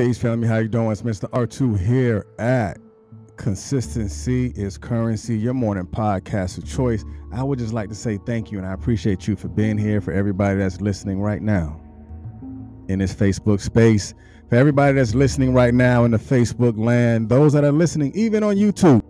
Peace, family. How you doing? It's Mr. R2 here at Consistency is Currency, your morning podcast of choice. I would just like to say thank you, and I appreciate you for being here. For everybody that's listening right now in this Facebook space, for everybody that's listening right now in the Facebook land, those that are listening even on YouTube.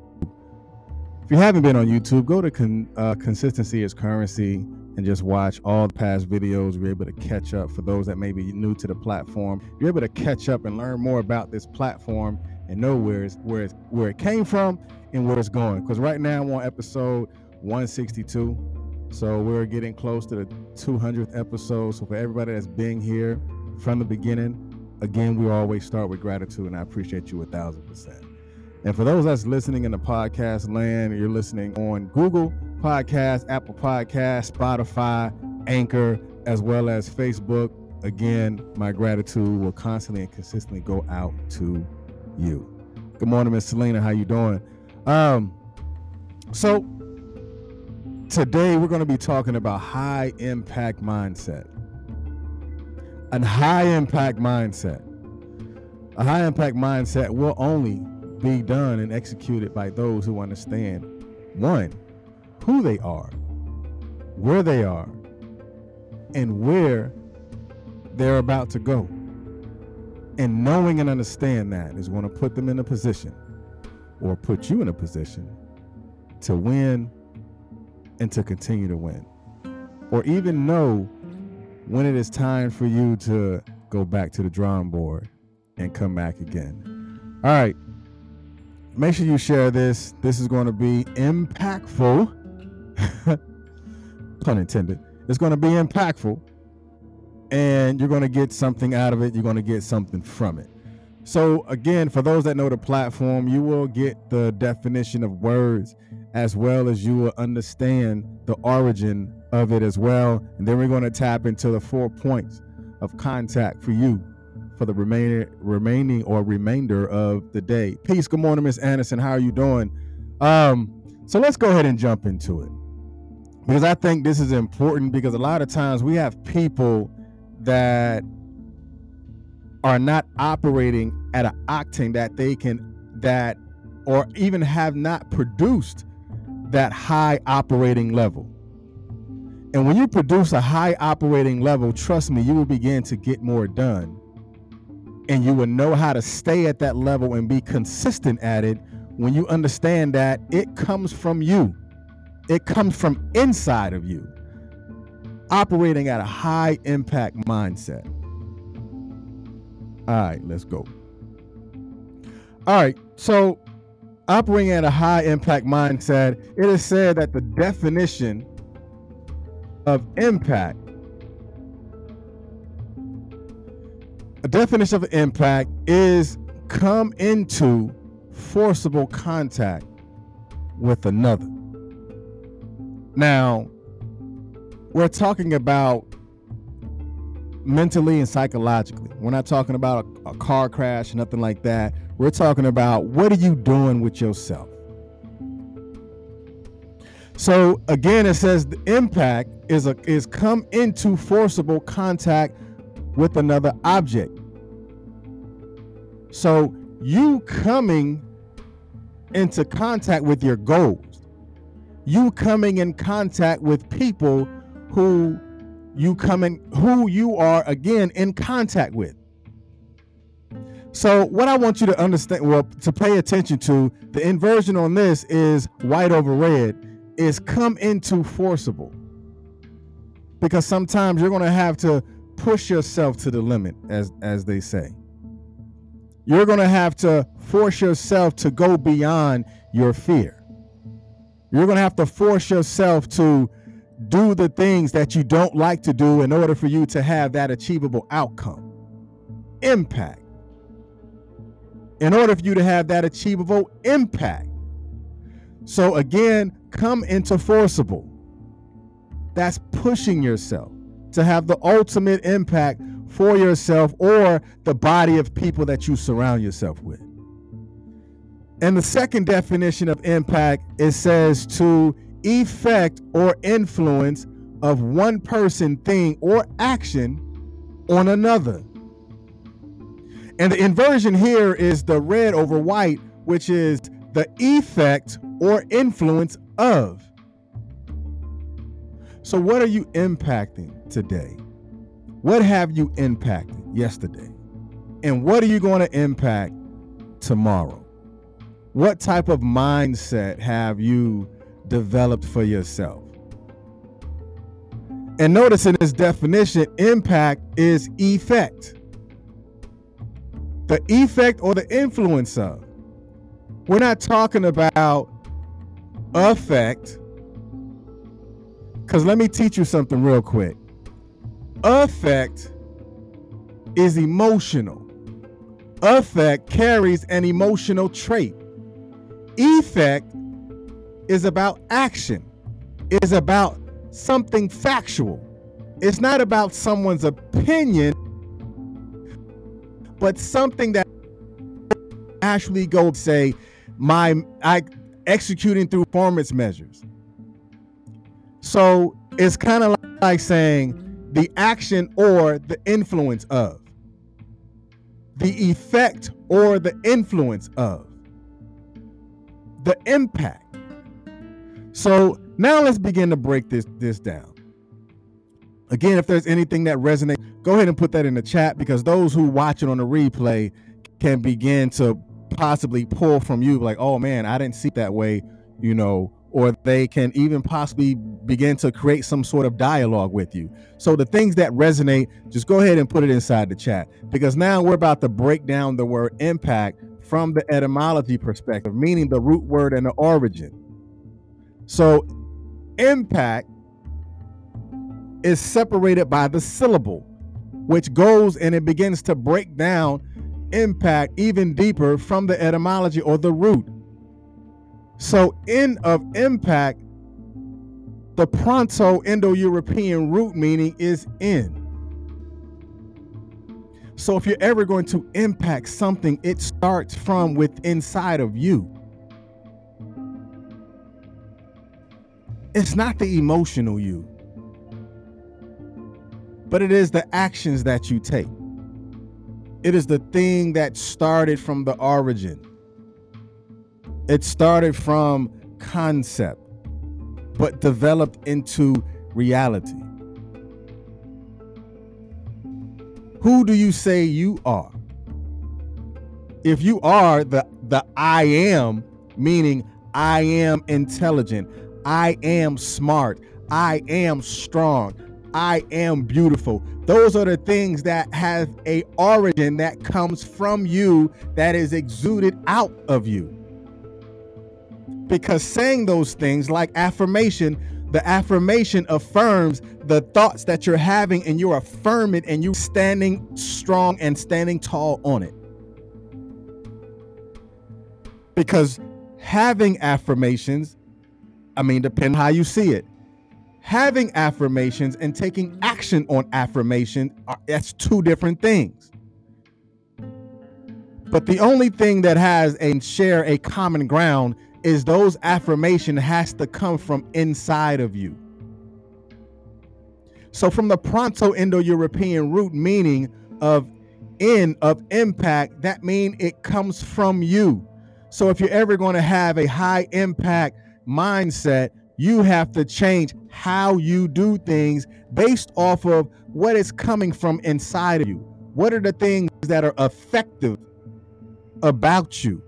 If you haven't been on YouTube, go to con, uh, Consistency is Currency and just watch all the past videos. You're able to catch up for those that may be new to the platform. You're able to catch up and learn more about this platform and know where it's where it's where it came from and where it's going. Because right now I'm on episode 162. So we're getting close to the 200th episode. So for everybody that's been here from the beginning, again, we always start with gratitude, and I appreciate you a thousand percent. And for those that's listening in the podcast land, you're listening on Google Podcast, Apple Podcast, Spotify, Anchor, as well as Facebook. Again, my gratitude will constantly and consistently go out to you. Good morning, Miss Selena. How you doing? Um, so today we're going to be talking about high impact mindset. A high impact mindset. A high impact mindset will only be done and executed by those who understand one, who they are, where they are, and where they're about to go. And knowing and understand that is going to put them in a position or put you in a position to win and to continue to win. Or even know when it is time for you to go back to the drawing board and come back again. All right. Make sure you share this. This is going to be impactful. Pun intended. It's going to be impactful and you're going to get something out of it. You're going to get something from it. So, again, for those that know the platform, you will get the definition of words as well as you will understand the origin of it as well. And then we're going to tap into the four points of contact for you for the remaining remaining or remainder of the day. Peace. Good morning, Miss Anderson. How are you doing? Um, so let's go ahead and jump into it. Because I think this is important because a lot of times we have people that are not operating at an octane that they can that or even have not produced that high operating level. And when you produce a high operating level, trust me, you will begin to get more done. And you will know how to stay at that level and be consistent at it when you understand that it comes from you. It comes from inside of you operating at a high impact mindset. All right, let's go. All right, so operating at a high impact mindset, it is said that the definition of impact, a definition of impact is come into forcible contact with another. Now, we're talking about mentally and psychologically. We're not talking about a, a, car crash, nothing like that. We're talking about what are you doing with yourself? So again, it says the impact is a is come into forcible contact with another object. So you coming into contact with your goals, you coming in contact with people who you come in who you are again in contact with. So what i want you to understand well to pay attention to the inversion on this is white over red is come into forcible. Because sometimes you're going to have to push yourself to the limit as as they say. You're going to have to force yourself to go beyond your fear you're going to have to force yourself to do the things that you don't like to do in order for you to have that achievable outcome. Impact. In order for you to have that achievable impact. So again, come into forcible. That's pushing yourself to have the ultimate impact for yourself or the body of people that you surround yourself with. And the second definition of impact, it says to effect or influence of one person, thing, or action on another. And the inversion here is the red over white, which is the effect or influence of. So, what are you impacting today? What have you impacted yesterday? And what are you going to impact tomorrow? What type of mindset have you developed for yourself? And notice in this definition, impact is effect. The effect or the influence of. We're not talking about effect. Because let me teach you something real quick. Affect is emotional. Affect carries an emotional trait. Effect is about action, is about something factual. It's not about someone's opinion, but something that actually go say my I executing through performance measures. So it's kind of like saying the action or the influence of, the effect or the influence of, the impact. So now let's begin to break this this down. Again, if there's anything that resonates, go ahead and put that in the chat because those who watch it on the replay can begin to possibly pull from you like, oh man, I didn't see that way, you know, or they can even possibly begin to create some sort of dialogue with you. So the things that resonate, just go ahead and put it inside the chat because now we're about to break down the word impact from the etymology perspective, meaning the root word and the origin. So impact is separated by the syllable, which goes and it begins to break down impact even deeper from the etymology or the root. So, in of impact, the Pronto Indo European root meaning is in. So, if you're ever going to impact something, it starts from within inside of you. It's not the emotional you, but it is the actions that you take. It is the thing that started from the origin. It started from concept, but developed into reality. Who do you say you are? If you are the the I am, meaning I am intelligent, I am smart, I am strong, I am beautiful. Those are the things that have a origin that comes from you that is exuded out of you. Because saying those things like affirmation, the affirmation affirms the thoughts that you're having and you affirm it and you standing strong and standing tall on it. Because having affirmations, I mean, depend how you see it having affirmations and taking action on affirmation are, that's two different things but the only thing that has and share a common ground is those affirmation has to come from inside of you so from the pronto indo-european root meaning of in of impact that mean it comes from you so if you're ever going to have a high impact mindset you have to change how you do things based off of what is coming from inside of you. What are the things that are effective about you?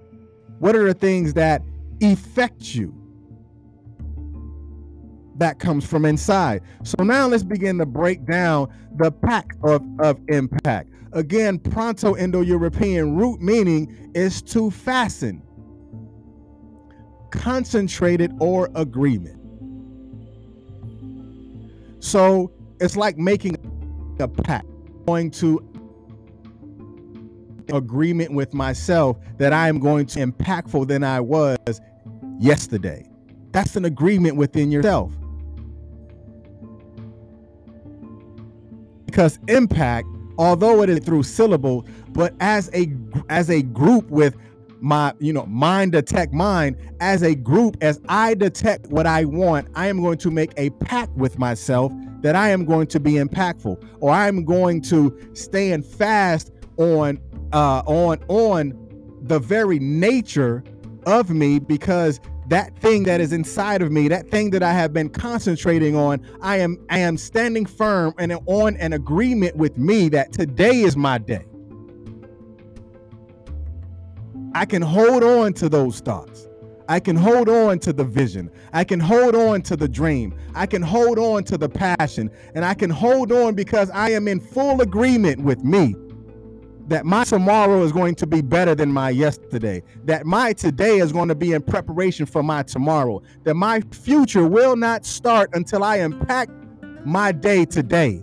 What are the things that affect you? That comes from inside. So now let's begin to break down the pack of, of impact. Again, pronto Indo European root meaning is to fasten, concentrated, or agreement. So it's like making a pact, going to agreement with myself that I am going to impactful than I was yesterday. That's an agreement within yourself. Because impact, although it is through syllable, but as a as a group with my you know mind detect mind as a group as i detect what i want i am going to make a pact with myself that i am going to be impactful or i'm going to stand fast on uh, on on the very nature of me because that thing that is inside of me that thing that i have been concentrating on i am i am standing firm and on an agreement with me that today is my day i can hold on to those thoughts I can hold on to the vision. I can hold on to the dream. I can hold on to the passion. And I can hold on because I am in full agreement with me that my tomorrow is going to be better than my yesterday. That my today is going to be in preparation for my tomorrow. That my future will not start until I impact my day today.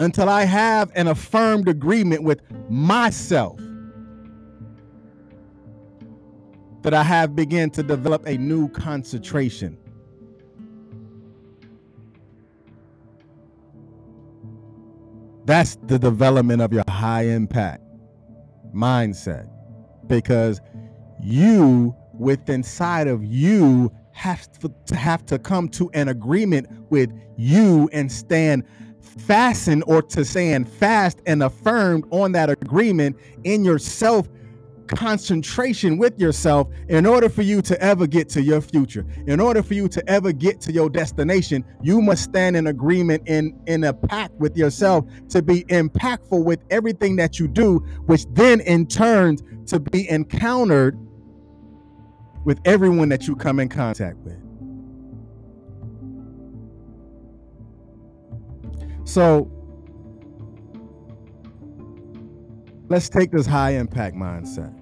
Until I have an affirmed agreement with myself that I have begun to develop a new concentration. That's the development of your high impact mindset. Because you with inside of you have to have to come to an agreement with you and stand fastened or to stand fast and affirmed on that agreement in yourself concentration with yourself in order for you to ever get to your future. In order for you to ever get to your destination you must stand in agreement in in a pact with yourself to be impactful with everything that you do which then in turn to be encountered with everyone that you come in contact with. So let's take this high impact mindset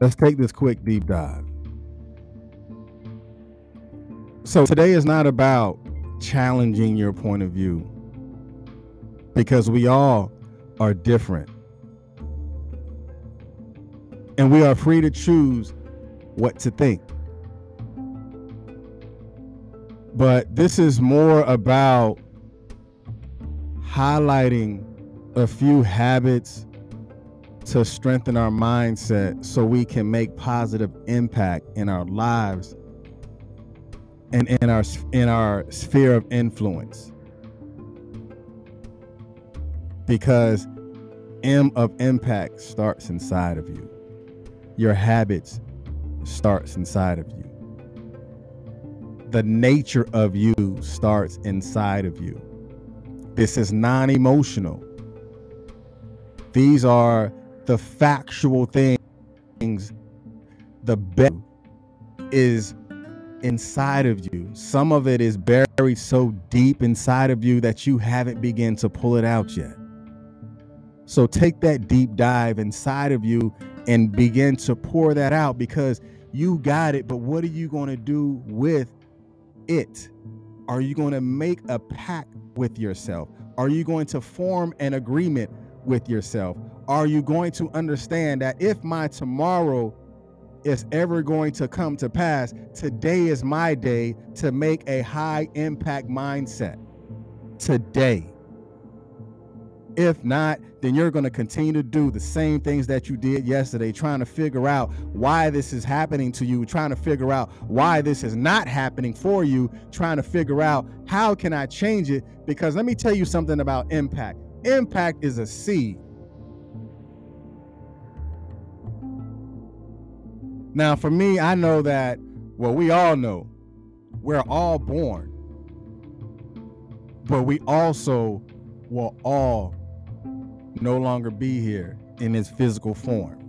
Let's take this quick deep dive. So, today is not about challenging your point of view because we all are different. And we are free to choose what to think. But this is more about highlighting a few habits to strengthen our mindset so we can make positive impact in our lives and in our in our sphere of influence because M of impact starts inside of you. Your habits starts inside of you. The nature of you starts inside of you. This is non-emotional. These are the factual things, the best is inside of you. Some of it is buried so deep inside of you that you haven't begun to pull it out yet. So take that deep dive inside of you and begin to pour that out because you got it. But what are you going to do with it? Are you going to make a pact with yourself? Are you going to form an agreement with yourself? Are you going to understand that if my tomorrow is ever going to come to pass, today is my day to make a high impact mindset? Today. If not, then you're going to continue to do the same things that you did yesterday, trying to figure out why this is happening to you, trying to figure out why this is not happening for you, trying to figure out how can I change it? Because let me tell you something about impact. Impact is a seed. Now, for me, I know that, well, we all know we're all born, but we also will all no longer be here in its physical form.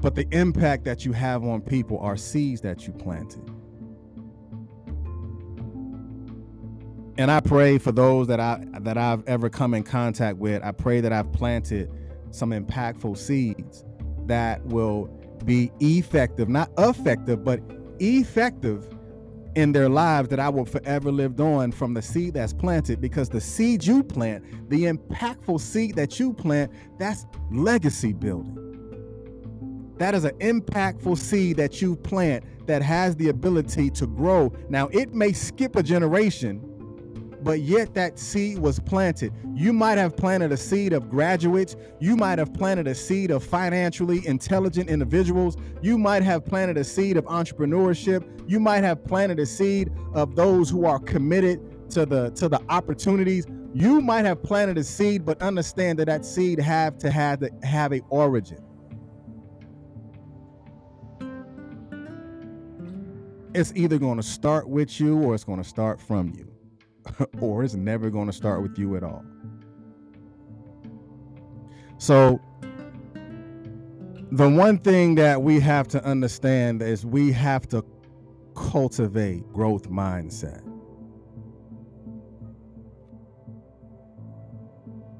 But the impact that you have on people are seeds that you planted. And I pray for those that I that I've ever come in contact with. I pray that I've planted some impactful seeds that will be effective, not effective, but effective in their lives that I will forever live on from the seed that's planted because the seed you plant, the impactful seed that you plant, that's legacy building. That is an impactful seed that you plant that has the ability to grow. Now, it may skip a generation but yet that seed was planted. You might have planted a seed of graduates. You might have planted a seed of financially intelligent individuals. You might have planted a seed of entrepreneurship. You might have planted a seed of those who are committed to the to the opportunities you might have planted a seed but understand that that seed have to have the, have a origin it's either going to start with you or it's going to start from you or it's never going to start with you at all. So the one thing that we have to understand is we have to cultivate growth mindset.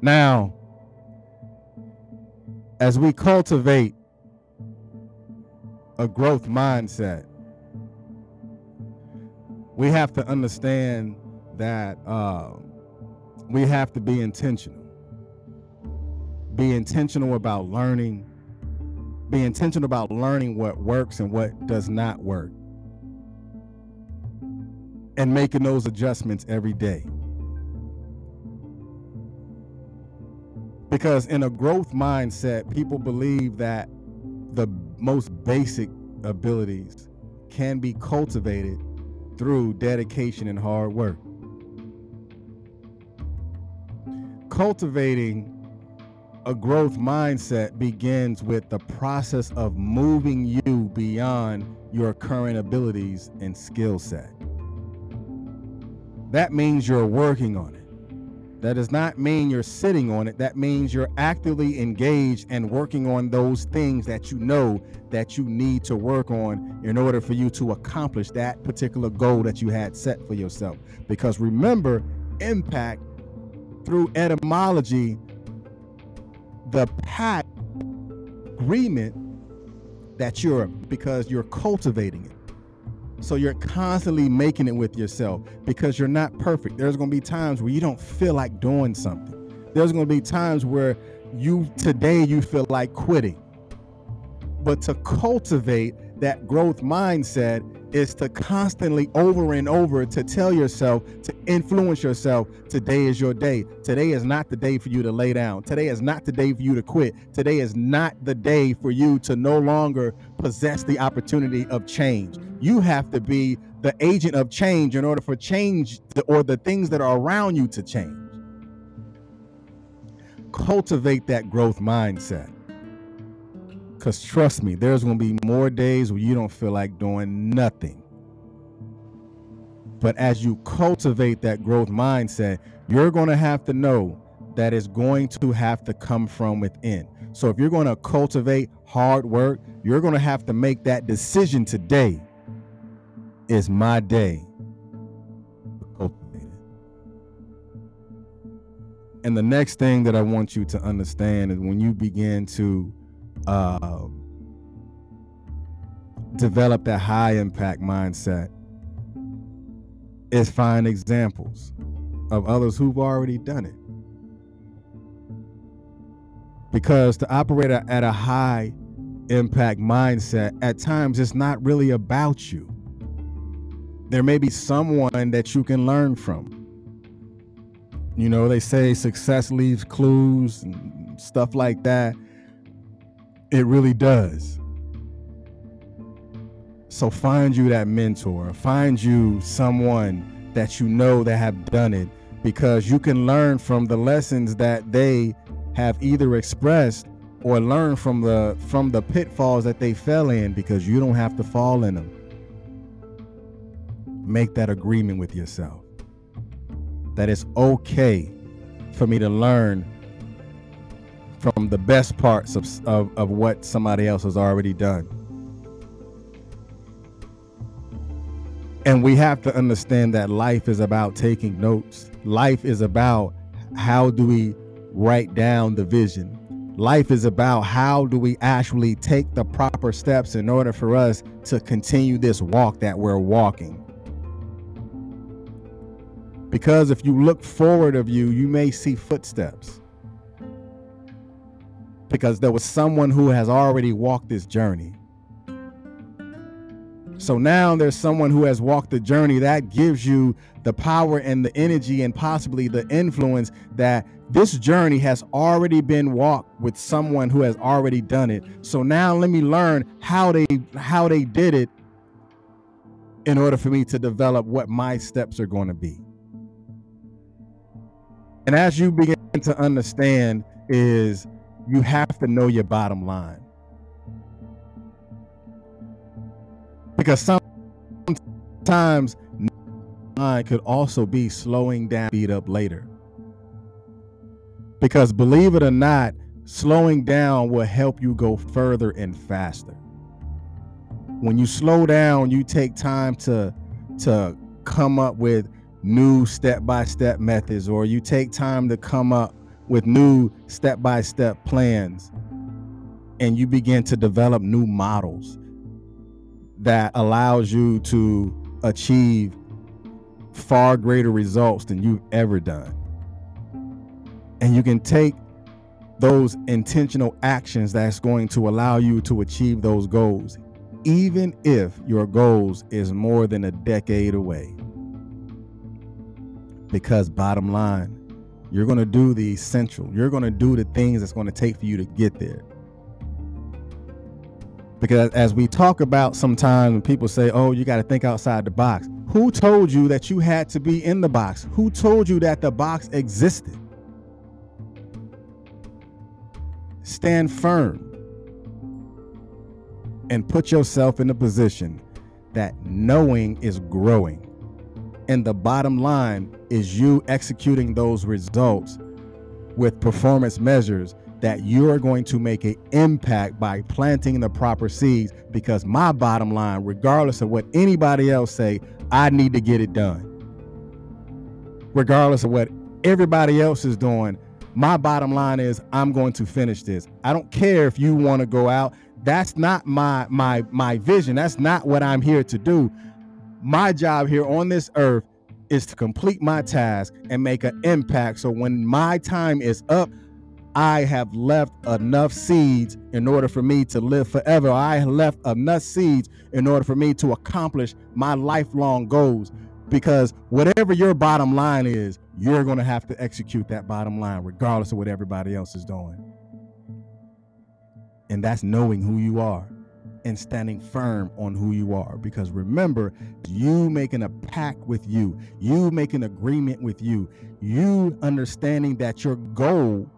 Now, as we cultivate a growth mindset, we have to understand that uh, we have to be intentional. Be intentional about learning. Be intentional about learning what works and what does not work. And making those adjustments every day. Because in a growth mindset, people believe that the most basic abilities can be cultivated through dedication and hard work. Cultivating a growth mindset begins with the process of moving you beyond your current abilities and skill set. That means you're working on it. That does not mean you're sitting on it. That means you're actively engaged and working on those things that you know that you need to work on in order for you to accomplish that particular goal that you had set for yourself. Because remember, impact through etymology, the pact agreement that you're because you're cultivating it. So you're constantly making it with yourself because you're not perfect. There's going to be times where you don't feel like doing something. There's going to be times where you today you feel like quitting. But to cultivate that growth mindset is to constantly over and over to tell yourself to influence yourself today is your day. Today is not the day for you to lay down. Today is not the day for you to quit. Today is not the day for you to no longer possess the opportunity of change. You have to be the agent of change in order for change to, or the things that are around you to change. Cultivate that growth mindset because trust me, there's going to be more days where you don't feel like doing nothing. But as you cultivate that growth mindset, you're going to have to know that it's going to have to come from within. So if you're going to cultivate hard work, you're going to have to make that decision today is my day. And the next thing that I want you to understand is when you begin to uh, develop that high impact mindset is find examples of others who've already done it. Because to operate at a high impact mindset, at times it's not really about you. There may be someone that you can learn from. You know, they say success leaves clues and stuff like that. It really does. So find you that mentor, find you someone that you know that have done it because you can learn from the lessons that they have either expressed or learn from the from the pitfalls that they fell in because you don't have to fall in them. Make that agreement with yourself. That it's okay for me to learn from the best parts of, of, of what somebody else has already done. And we have to understand that life is about taking notes. Life is about how do we write down the vision. Life is about how do we actually take the proper steps in order for us to continue this walk that we're walking. Because if you look forward of you, you may see footsteps because there was someone who has already walked this journey. So now there's someone who has walked the journey that gives you the power and the energy and possibly the influence that this journey has already been walked with someone who has already done it. So now let me learn how they how they did it in order for me to develop what my steps are going to be. And as you begin to understand, is you have to know your bottom line. Because sometimes line could also be slowing down, speed up later. Because believe it or not, slowing down will help you go further and faster. When you slow down, you take time to to come up with new step-by-step methods or you take time to come up with new step-by-step plans and you begin to develop new models that allows you to achieve far greater results than you've ever done. And you can take those intentional actions that's going to allow you to achieve those goals, even if your goals is more than a decade away. Because bottom line, you're going to do the essential. You're going to do the things that's going to take for you to get there. Because as we talk about sometimes when people say, oh, you got to think outside the box, who told you that you had to be in the box? Who told you that the box existed? Stand firm and put yourself in a position that knowing is growing. And the bottom line is you executing those results with performance measures that you're going to make an impact by planting the proper seeds. Because my bottom line regardless of what anybody else say i need to get it done. Regardless of what everybody else is doing my bottom line is i'm going to finish this. I don't care if you want to go out. That's not my my my vision. That's not what i'm here to do my job here on this earth is to complete my task and make an impact so when my time is up I have left enough seeds in order for me to live forever. I left enough seeds in order for me to accomplish my lifelong goals. Because whatever your bottom line is, you're going to have to execute that bottom line, regardless of what everybody else is doing. And that's knowing who you are and standing firm on who you are. Because remember, you making a pact with you, you making an agreement with you, you understanding that your goal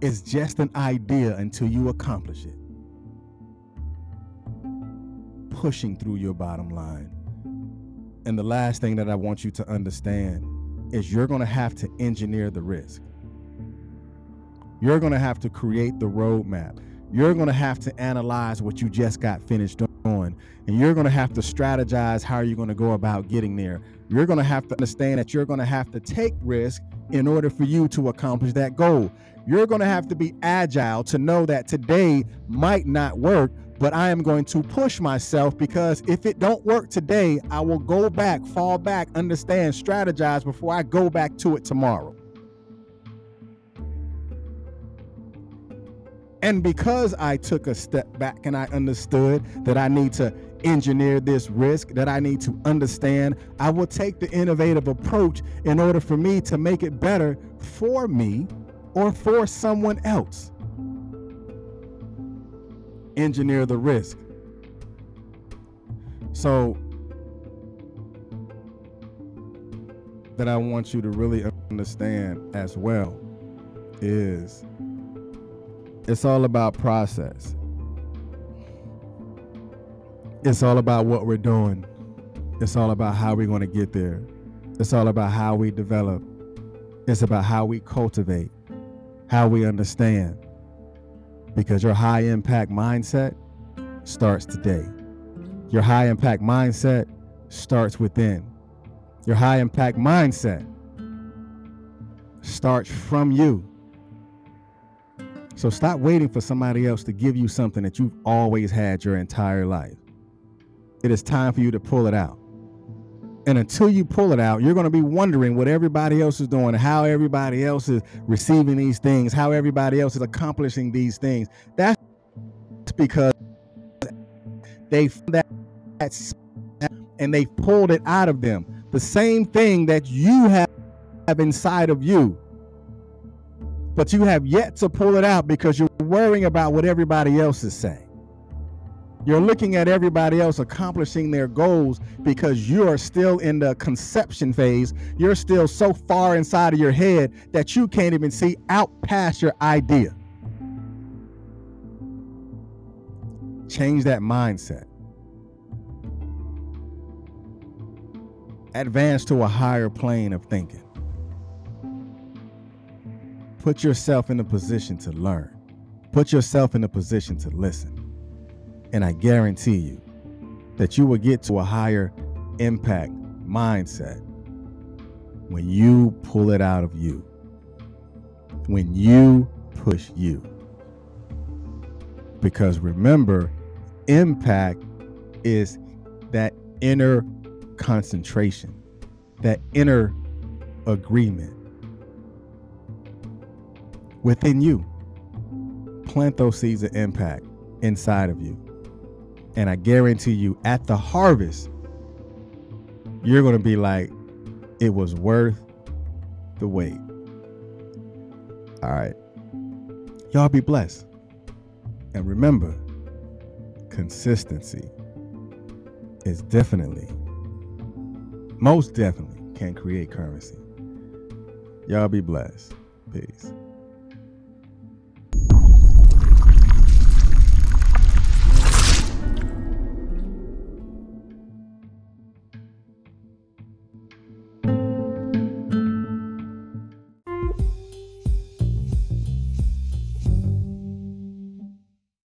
is just an idea until you accomplish it. Pushing through your bottom line. And the last thing that I want you to understand is you're going to have to engineer the risk. You're going to have to create the roadmap. You're going to have to analyze what you just got finished doing And you're going to have to strategize how you're going to go about getting there. You're going to have to understand that you're going to have to take risk in order for you to accomplish that goal. You're going to have to be agile to know that today might not work, but I am going to push myself because if it don't work today, I will go back, fall back, understand, strategize before I go back to it tomorrow. And because I took a step back and I understood that I need to engineer this risk, that I need to understand, I will take the innovative approach in order for me to make it better for me or for someone else. Engineer the risk. So, that I want you to really understand as well is it's all about process. It's all about what we're doing. It's all about how we're going to get there. It's all about how we develop. It's about how we cultivate how we understand. Because your high impact mindset starts today. Your high impact mindset starts within. Your high impact mindset starts from you. So stop waiting for somebody else to give you something that you've always had your entire life. It is time for you to pull it out. And until you pull it out, you're going to be wondering what everybody else is doing, how everybody else is receiving these things, how everybody else is accomplishing these things. That's because they that and they pulled it out of them. The same thing that you have inside of you. But you have yet to pull it out because you're worrying about what everybody else is saying. You're looking at everybody else accomplishing their goals because you are still in the conception phase. You're still so far inside of your head that you can't even see out past your idea. Change that mindset. Advance to a higher plane of thinking. Put yourself in a position to learn. Put yourself in a position to listen. And I guarantee you that you will get to a higher impact mindset when you pull it out of you, when you push you. Because remember, impact is that inner concentration, that inner agreement within you. Plant those seeds of impact inside of you. And I guarantee you, at the harvest, you're going to be like, it was worth the wait. All right. Y'all be blessed. And remember, consistency is definitely, most definitely, can create currency. Y'all be blessed. Peace.